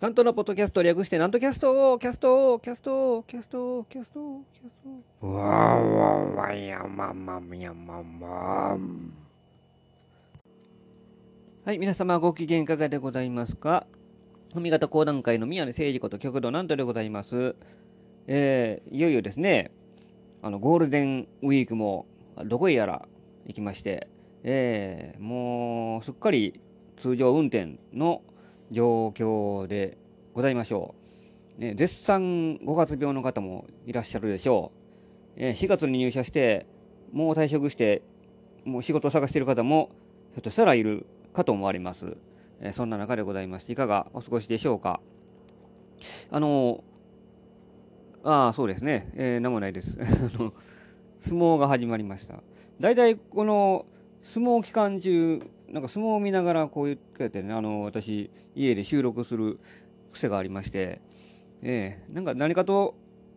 なんとのポッドキャスト略して、なんとキャストキャストキャストキャストキャストキャストわーわーわやままやままはい、皆様ご機嫌いかがでございますか文系講談界の宮根誠司こと極度なんとでございます。えー、いよいよですね、あの、ゴールデンウィークもどこへやら行きまして、えー、もうすっかり通常運転の状況でございましょう。ね、絶賛5月病の方もいらっしゃるでしょう。え4月に入社して、もう退職して、もう仕事を探している方も、ひょっとしたらいるかと思われます。えそんな中でございまして、いかがお過ごしでしょうか。あの、ああ、そうですね。えー、なんもないです。相撲が始まりました。大体、この、相撲期間中、なんか相撲を見ながらこういう、こうやってね、あの、私、家で収録する癖がありまして、えー、なんか何かと、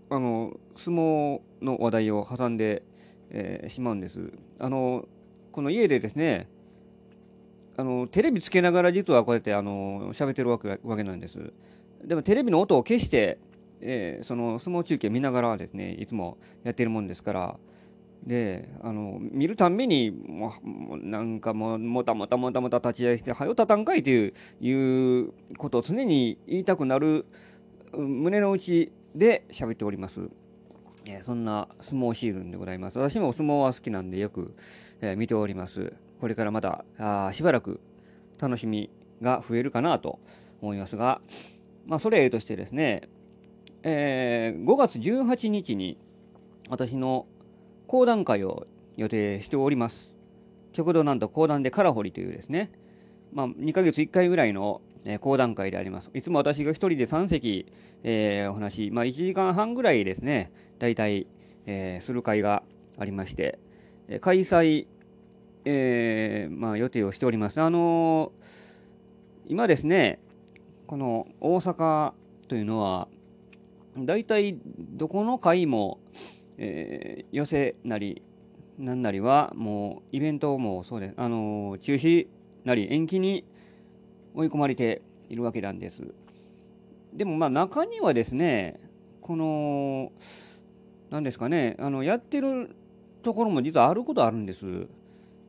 あの、相撲の話題を挟んで、えーしまうんです。あの、この家でですね、あの、テレビつけながら実はこうやって、あの、喋ってるわけわけなんです。でもテレビの音を消して、えーその相撲中継見ながらですね、いつもやってるもんですから、で、あの、見るたんびに、もう、なんかもう、もたもたもたもた立ち合いして、はよたたんかいという、いうことを常に言いたくなる、胸の内で喋っております。えそんな相撲シーズンでございます。私も相撲は好きなんでよく、え見ております。これからまた、あしばらく楽しみが増えるかなと思いますが、まあ、それとしてですね、えー5月18日に私の講談会を予定しております。極度なんと講談でカラホリというですね、まあ、2ヶ月1回ぐらいの、え講談会であります。いつも私が一人で3席、えーお話、まあ、1時間半ぐらいですね、大体、えーする会がありまして、え開催、えまあ、予定をしております。あの今ですね、この大阪というのは、大体どこの会も、えー寄せなり、なんなりは、もうイベントもそうです、あのー中止なり延期に追い込まれているわけなんです。でもまあ中にはですね、この、なんですかね、あの、やってるところも実はあることあるんです。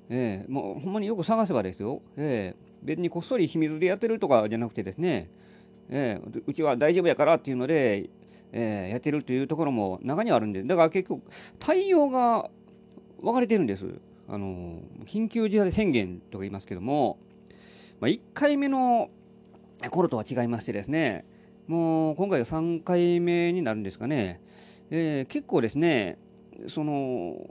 ええもうほんまによく探せばですよ。ええ別にこっそり秘密でやってるとかじゃなくてですね、ええうちは大丈夫やからっていうので、ええやってるというところも中にはあるんで、だから結局、対応が分かれてるんです。あの、緊急事態宣言とか言いますけども、まあ、1回目の頃とは違いましてですね、もう今回が3回目になるんですかね、えー結構ですね、その、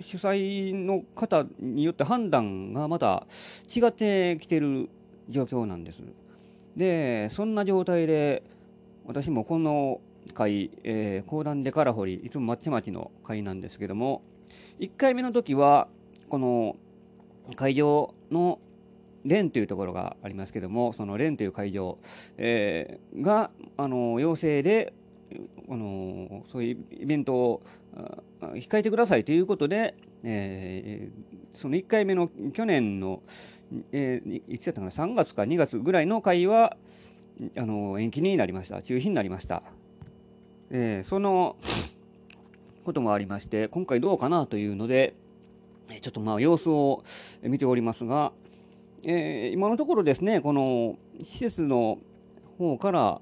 主催の方によって判断がまた違ってきてる状況なんです。で、そんな状態で、私もこの会、えー講談でから掘り、いつもまちまちの会なんですけども、1回目の時は、この会場の連というところがありますけども、その連という会場、えーが、あの、要請で、あの、そういうイベントを控えてくださいということで、えーその1回目の去年の、えーいつやったかな、3月か2月ぐらいの会は、あの、延期になりました。中止になりました。えーそのこともありまして、今回どうかなというので、ちょっとまあ様子を見ておりますが、えー今のところですね、この施設の方から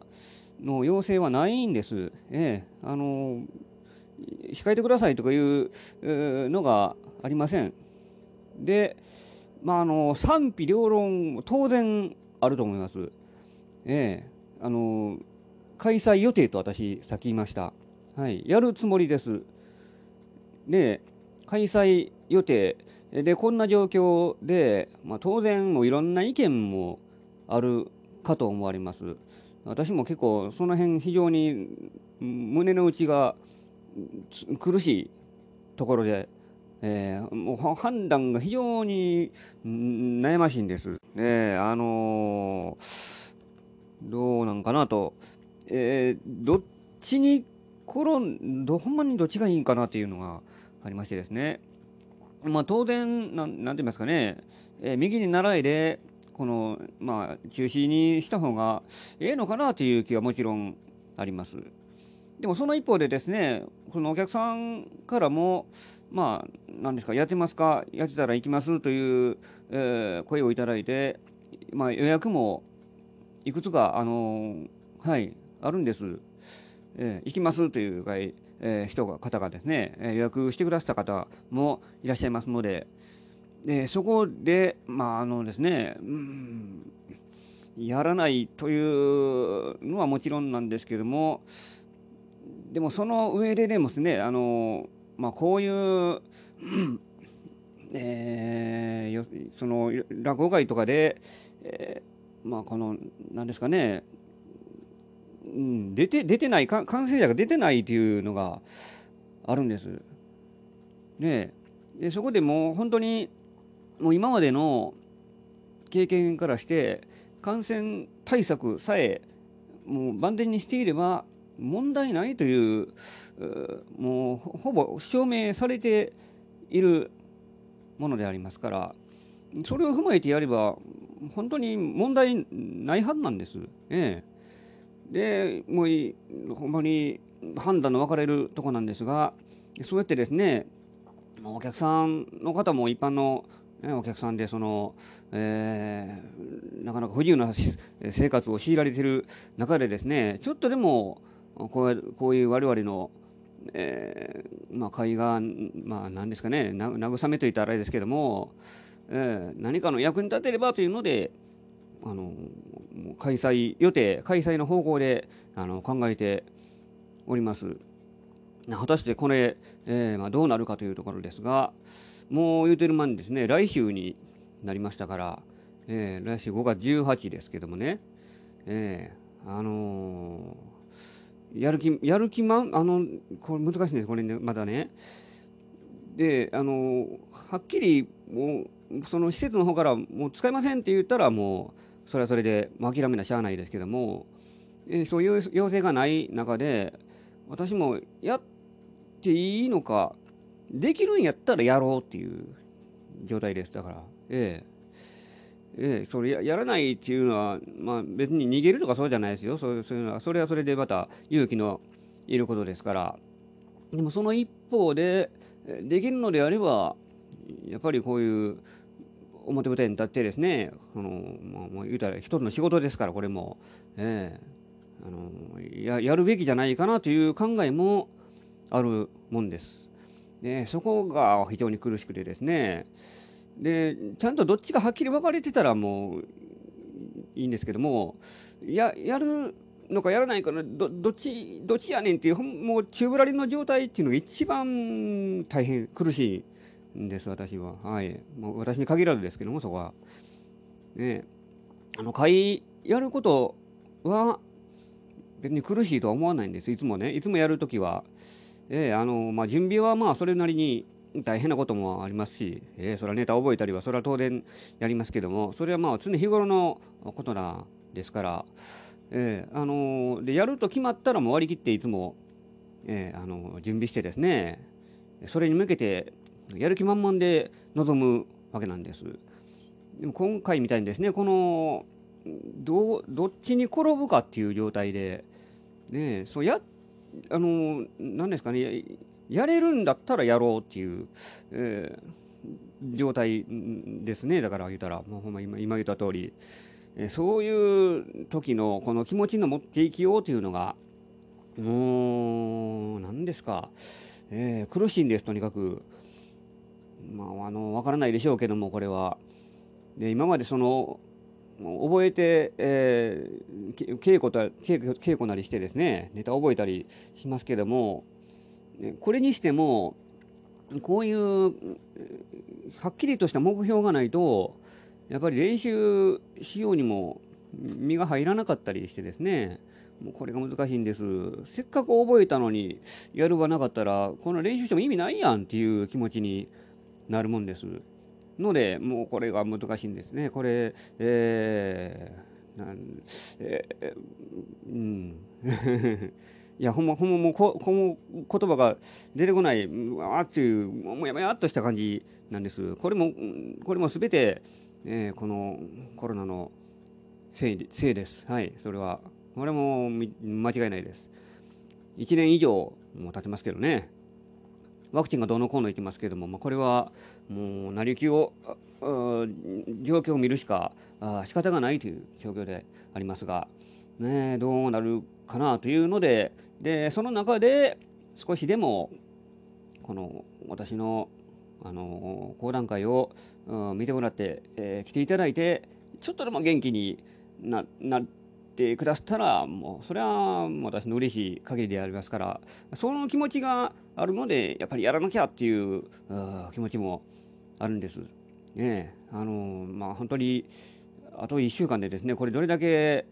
の要請はないんです。ええあの控えてくださいとかいうのがありません。で、まあ、あの賛否両論、当然あると思います。ええあの開催予定と私、さっき言いました。はい、やるつもりです。で、開催予定、で、こんな状況で、まあ、当然、もういろんな意見もあるかと思われます。私も結構、その辺、非常に胸の内が苦しいところで、えーもう判断が非常に悩ましいんです。ねあのーどうなんかなと、えーどっちに転んど、ほんまにどっちがいいんかなっていうのがありましてですね。まあ当然、なんなんて言いますかね、えー右に習いで、この、まあ、中止にした方がええのかなという気はもちろんあります。でもその一方でですね、そのお客さんからも、まあ、何ですか、やってますか、やってたら行きますという、えー、声をいただいて、まあ、予約もいくつか、あのー、はい、あるんです。えー、行きますというか、えー、人が、方がですね、え予約してくださった方もいらっしゃいますので、でそこで、まあ、あのですね、うん、やらないというのはもちろんなんですけども、でもその上ででもですね、あのまあ、こういう、えー、その落語会とかで、えー、まあ、この、なんですかね、うん、出て、出てない、完成者が出てないというのがあるんです。ねで、そこでもう本当に、もう今までの経験からして、感染対策さえもう万全にしていれば、問題ないという、もうほぼ証明されているものでありますから、それを踏まえてやれば、本当に問題ないはずなんです。ええ、で、もうほんまに判断の分かれるとこなんですが、そうやってですね、お客さんの方も一般の、ね、お客さんでその、えー、なかなか不自由な生活を強いられている中でですね、ちょっとでもこうこういう我々の、えー、まあ、会が、まあ、何ですかね、慰めといったらあれですけども、えー、何かの役に立てればというので、あの開催予定、開催の方向であの考えております。果たしてこれ、えー、まあ、どうなるかというところですが、もう言うてる間にですね、来週になりましたから、えー、来週5月18ですけどもね、えー、あのやる気、やる気まん、あの、これ難しいんです、これね、まだね。で、あの、はっきり、もう、その施設の方から、もう使いませんって言ったら、もう、それはそれで、諦めなしゃあないですけども、えそういう要請がない中で、私もやっていいのか、できるんやったらやろうっていう状態です。だから、ええ。ええ、それややらないっていうのは、まあ、別に逃げるとかそうじゃないですよそうそういうのはそれはそれでまた勇気のいることですからでもその一方でできるのであればやっぱりこういう表舞台に立ってですねあの、まあ、もう言うたら一つの仕事ですからこれも、ええ、あのややるべきじゃないかなという考えもあるもんです。でそこが非常に苦しくてですね。でちゃんとどっちがはっきり分かれてたらもういいんですけどもややるのかやらないかのどどっちどっちやねんっていうもう宙ぶらりの状態っていうのが一番大変苦しいんです私は。はい。もう私に限らずですけどもそこは。ね。あの会やることは別に苦しいとは思わないんです。いつもね。いつもやるときはえー、あのまあ、準備はまあそれなりに大変なこともありますし、えー、それはネタ覚えたりは、それは当然やりますけども、それはまあ常日頃のことなんですから、えー、あの、で、やると決まったらもう割り切っていつも、えー、あの準備してですね、それに向けてやる気満々で臨むわけなんです。でも今回みたいにですね、この、どどっちに転ぶかっていう状態で、ね、そうや、あの、なんですかね、やれるんだったらやろうっていう、えー、状態ですね。だから言うたら、もうほんま今今言った通り、えー、そういう時のこの気持ちの持っていきようというのが、もう、何ですか、えー、苦しいんです、とにかく。まあ、あの、わからないでしょうけども、これは。で、今までその、覚えて、えー、稽古と稽古なりしてですね、ネタ覚えたりしますけども、これにしても、こういう、はっきりとした目標がないと、やっぱり練習しようにも身が入らなかったりしてですね、もうこれが難しいんです。せっかく覚えたのに、やるがなかったら、この練習しても意味ないやんっていう気持ちになるもんです。ので、もうこれが難しいんですね。これ、えー、なんえー、うん。いや、ほんま、ほんま、もうこ、この言葉が出てこない、わーっていう、もやもやっとした感じなんです。これも、これもすべて、えー、このコロナのせいせいです。はい、それは。これも間違いないです。1年以上も経ちますけどね。ワクチンがどうのこうの言ってますけれども、まあ、これはもう成り行きを、状況を見るしかあ仕方がないという状況でありますが、ね、どうなるかなというので、で、その中で少しでも、この私の、あの、講談会を、見てもらって、えー、来ていただいて、ちょっとでも元気にななっててくださったら、もう、それは私の嬉しい限りでありますから、その気持ちがあるので、やっぱりやらなきゃっていう気持ちもあるんです。ねあのまあ、本当に、あと1週間でですね、これどれだけ、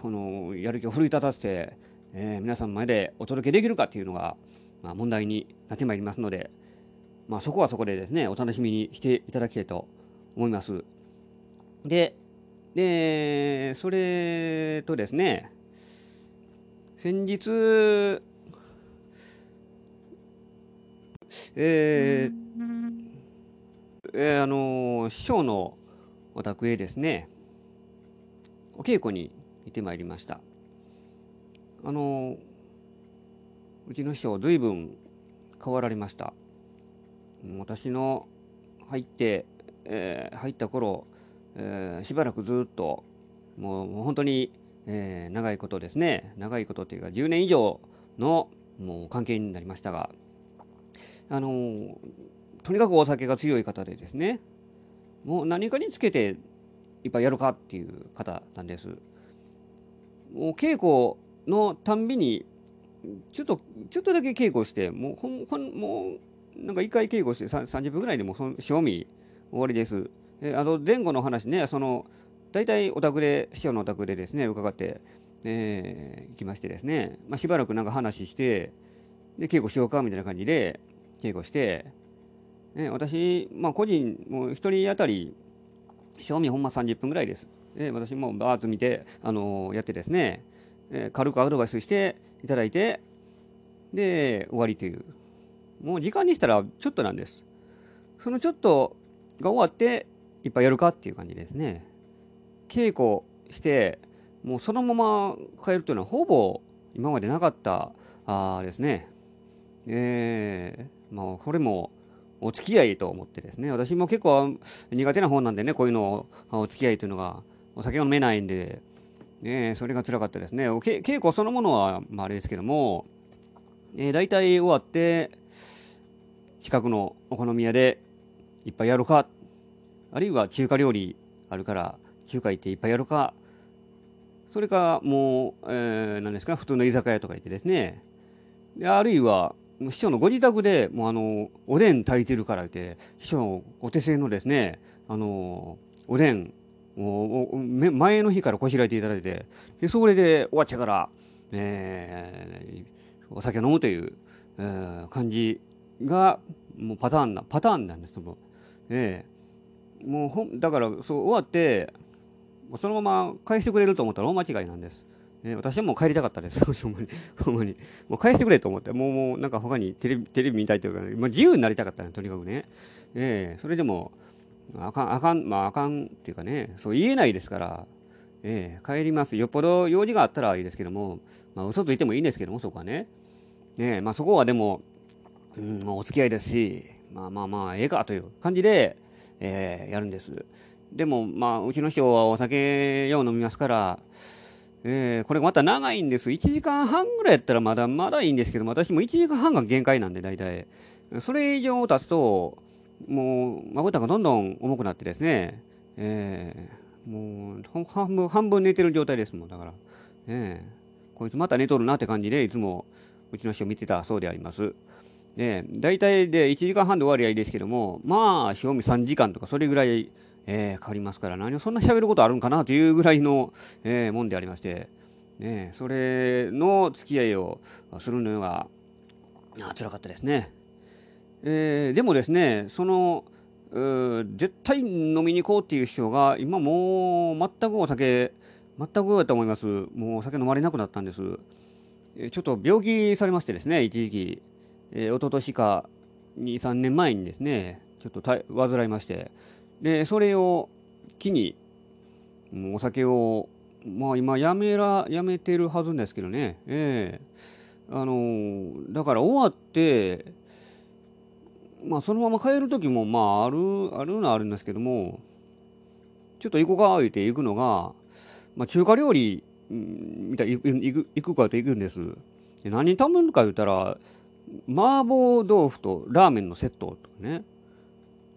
この、やる気を奮い立たせて、えー、皆さんの前でお届けできるかっていうのが、まあ、問題になってまいりますので、まあ、そこはそこでですね、お楽しみにしていただきたいと思います。で、で、それとですね、先日、えー、えー、あの師匠のお宅へですね、お稽古に行ってまいりました。あのうちの師匠、ずいぶん変わられました。私の入って、えー、入った頃、えー、しばらくずっと、もうもう本当に、えー、長いことですね、長いことっていうか、10年以上のもう関係になりましたが、あのー、とにかくお酒が強い方でですね、もう何かにつけていっぱいやるかっていう方なんです。もう稽古のたんびに、ちょっと、ちょっとだけ稽古して、もうほん、ほん、もう、なんか一回稽古して30分ぐらいでもう、賞味終わりです。えあの前後の話ね、その大体お宅で、師匠のお宅でですね、伺って、えー、行きましてですね、まあ、しばらくなんか話して、で、稽古しようかみたいな感じで、稽古して、ね、私、まあ、個人、もう一人当たり、賞味ほんま30分ぐらいです。で、私もバーッと見て、あのー、やってですね、えー、軽くアドバイスしていただいて、で、終わりという。もう時間にしたらちょっとなんです。そのちょっとが終わって、いっぱいやるかっていう感じですね。稽古して、もうそのまま帰るというのはほぼ今までなかったあですね。えー、まあ、これもお付き合いと思ってですね、私も結構苦手な方なんでね、こういうのをお付き合いというのが、お酒を飲めないんで、ね、それが辛かったですね。稽古そのものは、まあ、あれですけども、えー、大体終わって、近くのお好み屋でいっぱいやるかあるいは中華料理あるから中華行っていっぱいやるか。それかもう、えー、何ですか普通の居酒屋とか行ってですね。であるいは師匠のご自宅でもうあのおでん炊いてるからって師匠のお手製のですねあのおでんを前の日からこしらえていただいてでそれで終わっちゃうから、えー、お酒飲むという、えー、感じがもうパターンなパターンなんですもえもうほんだからそう終わってそのまま返してくれると思ったら大間違いなんです。ね、私はもう帰りたかったです。ほんまに。ほんまに。もう返してくれと思って、もう、もうなんか他にテレビ、テレビ見たいというか、ね、まあ、自由になりたかったね、とにかくね。ええー、それでも、あかん、あかん、まああかんっていうかね、そう言えないですから、ええー、帰ります。よっぽど用事があったらいいですけども、まあ嘘ついてもいいんですけども、そこはね。ええー、まあそこはでも、うん、まあ、お付き合いですし、まあまあまあ、ええかという感じで、えー、やるんです。でも、まあ、うちの師匠はお酒よう飲みますから、えー、これまた長いんです。1時間半ぐらいやったらまだまだいいんですけど私も1時間半が限界なんで、大体。それ以上経つと、もう、まぶたがどんどん重くなってですね、えー、もう、半分、半分寝てる状態ですもん、だから。えー、こいつまた寝とるなって感じで、いつも、うちの師匠見てたそうであります。で、大体で1時間半で終わりはいいですけども、まあ、賞味3時間とかそれぐらい、えー、かかりますから、何をそんな喋ることあるんかなというぐらいの、えー、もんでありまして、ね、それの付き合いをするのが、辛かったですね。えー、でもですね、その、絶対飲みに行こうっていう人が、今もう全くお酒、全くだと思います。もうお酒飲まれなくなったんです。ちょっと病気されましてですね、一時期。えー、一昨年か2、3年前にですね、ちょっと患いまして、で、それを、機に、もうお酒を、まあ今やめら、やめてるはずですけどね。ええあのーだから終わって、まあそのまま帰る時も、まあある、あるのはあるんですけども、ちょっと行こうか、言って行くのが、まあ中華料理、んみたいに行く行く行くかと行くんです。で何頼むか言ったら、麻婆豆腐とラーメンのセットとかね。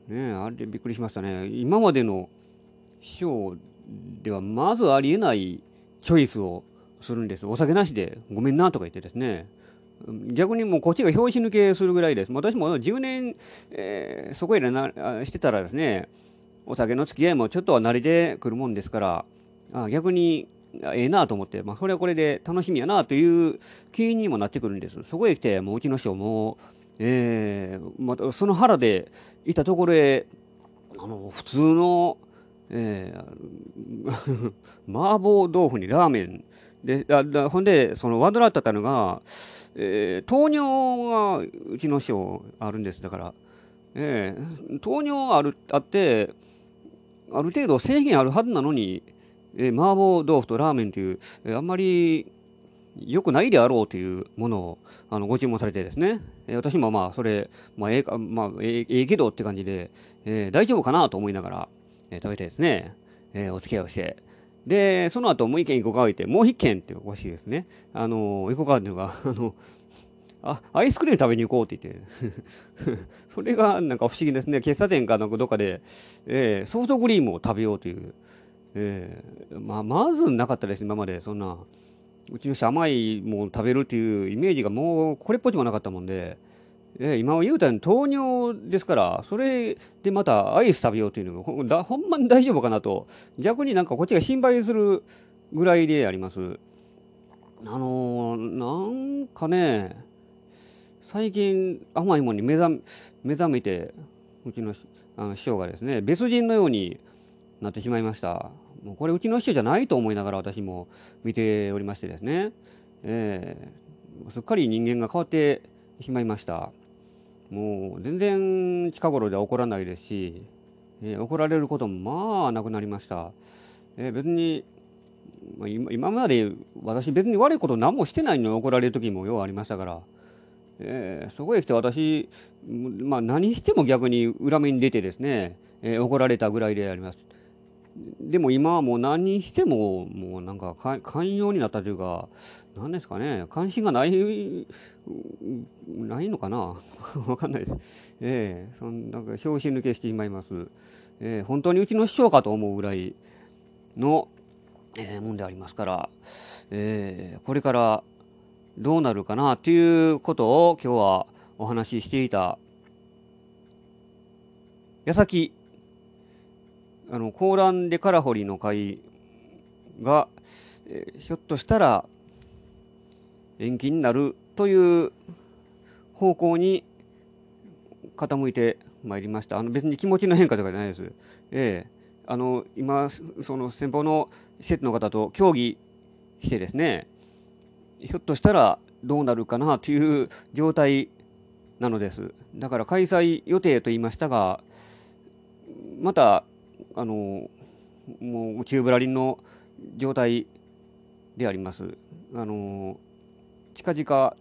ね、あれびっくりしましたね。今までの師匠ではまずありえないチョイスをするんです。お酒なしでごめんなとか言ってですね。逆にもうこっちが拍子抜けするぐらいです。私も10年、えーそこへなしてたらですね、お酒の付き合いもちょっとは慣れてくるもんですから、あ逆にええなと思って、まあ、それはこれで楽しみやなという気にもなってくるんです。そこへ来て、もううちの師匠も、えーまたその腹でいたところへ、あの、普通の、えー 麻婆豆腐にラーメン。で、あだほんで、その、わどらったたのが、えー糖尿がうちの師匠あるんです。だから、えー糖尿ある、あって、ある程度制限あるはずなのに、えー麻婆豆腐とラーメンという、えーあんまり良くないであろうというものをあのご注文されてですね、えー私もまあそれ、まあええか、まあええええけどって感じで、えー大丈夫かなと思いながら、えー食べてですね、えーお付き合いをして、で、その後もう一軒行こうか言って、もう一軒っておかしいですね。あの、行こうかっていうのが、あの、あ、アイスクリーム食べに行こうって言って、それがなんか不思議ですね。喫茶店かなんかどっかで、えーソフトクリームを食べようという、えーまあ、まずなかったです、今まで。そんな、うちの人甘いもの食べるっていうイメージがもうこれっぽっちもなかったもんで、えー今は言うたように糖尿ですから、それでまたアイス食べようというのがほんだほんまに大丈夫かなと、逆になんかこっちが心配するぐらいであります。あのーなんかね、最近甘いものに目覚目覚めて、うちのあの師匠がですね、別人のようになってしまいました。もうこれうちの師匠じゃないと思いながら私も見ておりましてですね、えーすっかり人間が変わってしまいました。もう全然近頃では怒らないですし、えー怒られることもまあなくなりました。えー別に、まあ、今まで私別に悪いこと何もしてないのに怒られる時もようありましたから、えーそこへ来て私、まあ、何しても逆に裏目に出てですね、えー怒られたぐらいであります。でも今はもう何にしても、もうなんか寛容になったというか、何ですかね、関心がない、ないのかな？わかんないです。ええそんなんか拍子抜けしてしまいます。ええ本当にうちの師匠かと思うぐらいの、ええもんでありますから、ええこれからどうなるかなということを今日はお話ししていた矢先、あの、コーランデカラホリの会が、えーひょっとしたら延期になるという方向に傾いてまいりました。あの別に気持ちの変化とかじゃないです。ええあの、今、その先方の施設の方と協議してですね、ひょっとしたらどうなるかなという状態なのです。だから開催予定と言いましたが、また、あの、もう宇宙ぶらりんの状態であります。あの、近々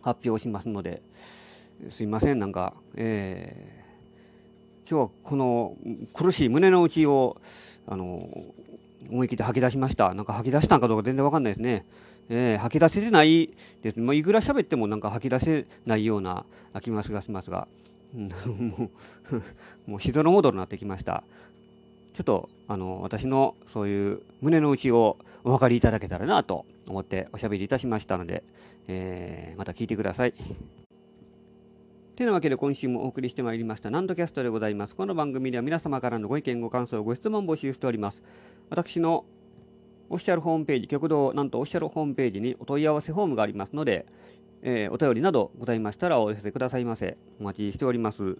発表しますので、すいません、なんか、えー今日はこの苦しい胸の内を、あの、思い切って吐き出しました。なんか吐き出したんかどうか全然わかんないですね。えー吐き出せてないです。まあ、いくら喋ってもなんか吐き出せないような気がしますが、もう、もうしどろもどろになってきました。ちょっと、あの、私のそういう胸の内をお分かりいただけたらなと思っておしゃべりいたしましたので、えーまた聞いてください。てなわけで今週もお送りしてまいりました、ナンドキャストでございます。この番組では皆様からのご意見、ご感想、ご質問募集しております。私のオフィシャルホームページ、極道なんとオフィシャルホームページにお問い合わせフォームがありますので、えーお便りなどございましたらお寄せくださいませ。お待ちしております。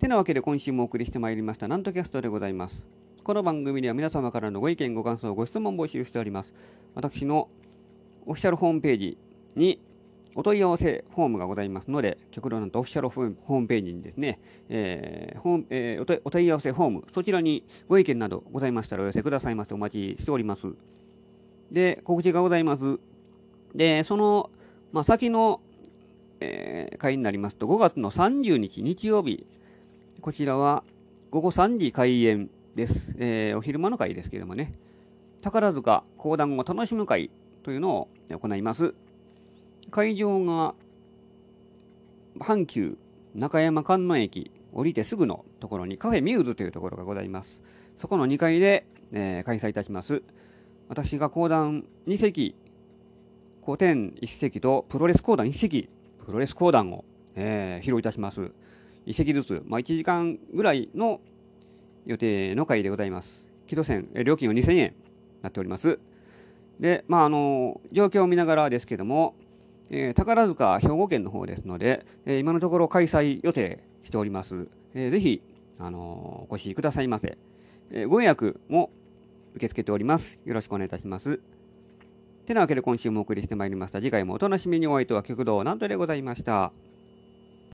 てなわけで今週もお送りしてまいりました、ナントキャストでございます。この番組では皆様からのご意見、ご感想、ご質問を募集しております。私のオフィシャルホームページに、お問い合わせフォームがございますので、極論なんとオフィシャルホームページにですね、えーーえー、お問い合わせフォーム、そちらにご意見などございましたらお寄せくださいましてお待ちしております。で、告知がございます。で、その、まあ、先の、えー、会になりますと、5月の30日日曜日、こちらは午後3時開演です。えー、お昼間の会ですけどもね、宝塚講談を楽しむ会というのを行います。会場が阪急中山観音駅降りてすぐのところにカフェミューズというところがございます。そこの2階で、えー、開催いたします。私が講談2席、古典1席とプロレス講談1席、プロレス講談を、えー、披露いたします。1席ずつ、まあ、1時間ぐらいの予定の会でございます。木戸線、料金は2000円なっております。で、まあ、あの、状況を見ながらですけども、えー、宝塚兵庫県の方ですので、えー、今のところ開催予定しております。えー、ぜひ、あのお越しくださいませ。えご予約も受け付けております。よろしくお願いいたします。てなわけで今週もお送りしてまいりました。次回もお楽しみにお会いとは極道なんとでございました。